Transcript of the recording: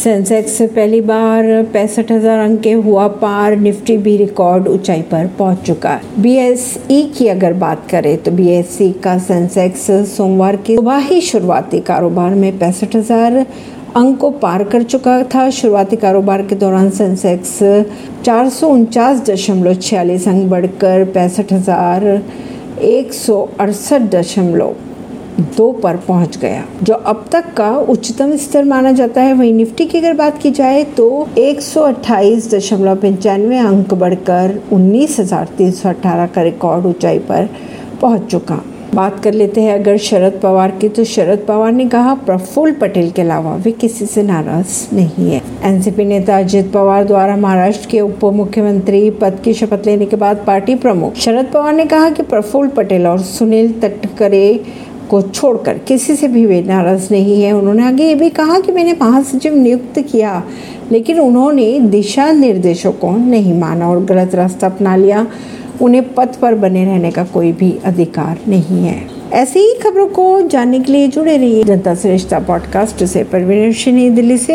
Sensex पहली बार पैंसठ हज़ार अंक के हुआ पार निफ्टी भी रिकॉर्ड ऊंचाई पर पहुँच चुका। है बीएसई की अगर बात करें तो बीएसई का सेंसेक्स सोमवार की सुबह ही शुरुआती कारोबार में पैंसठ हज़ार अंक को पार कर चुका था। शुरुआती कारोबार के दौरान सेंसेक्स चार सौ उनचास दशमलव छियालीस अंक बढ़कर पैंसठ हज़ार एक सौ अड़सठ दशमलव दो पर पहुँच गया। जो अब तक का उच्चतम स्तर माना जाता है, वहीं निफ्टी की अगर बात की जाए तो एक अंक बढ़कर उन्नीस हज़ार तीन सौ अठारह का रिकॉर्ड ऊंचाई पर पहुँच चुका। बात कर लेते हैं अगर शरद पवार की तो शरद पवार ने कहा, प्रफुल्ल पटेल के अलावा वे किसी से नाराज़ नहीं है। एनसीपी नेता अजित पवार द्वारा महाराष्ट्र के उप मुख्यमंत्री पद की शपथ लेने के बाद पार्टी प्रमुख शरद पवार ने कहा कि प्रफुल्ल पटेल और सुनील तटकरे को छोड़कर, किसी से भी वे नाराज़ नहीं है। उन्होंने आगे ये भी कहा कि मैंने महासचिव नियुक्त किया, लेकिन उन्होंने दिशा निर्देशों को नहीं माना और गलत रास्ता अपना लिया। उन्हें पद पर बने रहने का कोई भी अधिकार नहीं है। ऐसी ही खबरों को जानने के लिए जुड़े रहिए जनता श्रेष्ठा पॉडकास्ट से। परवीन दिल्ली से।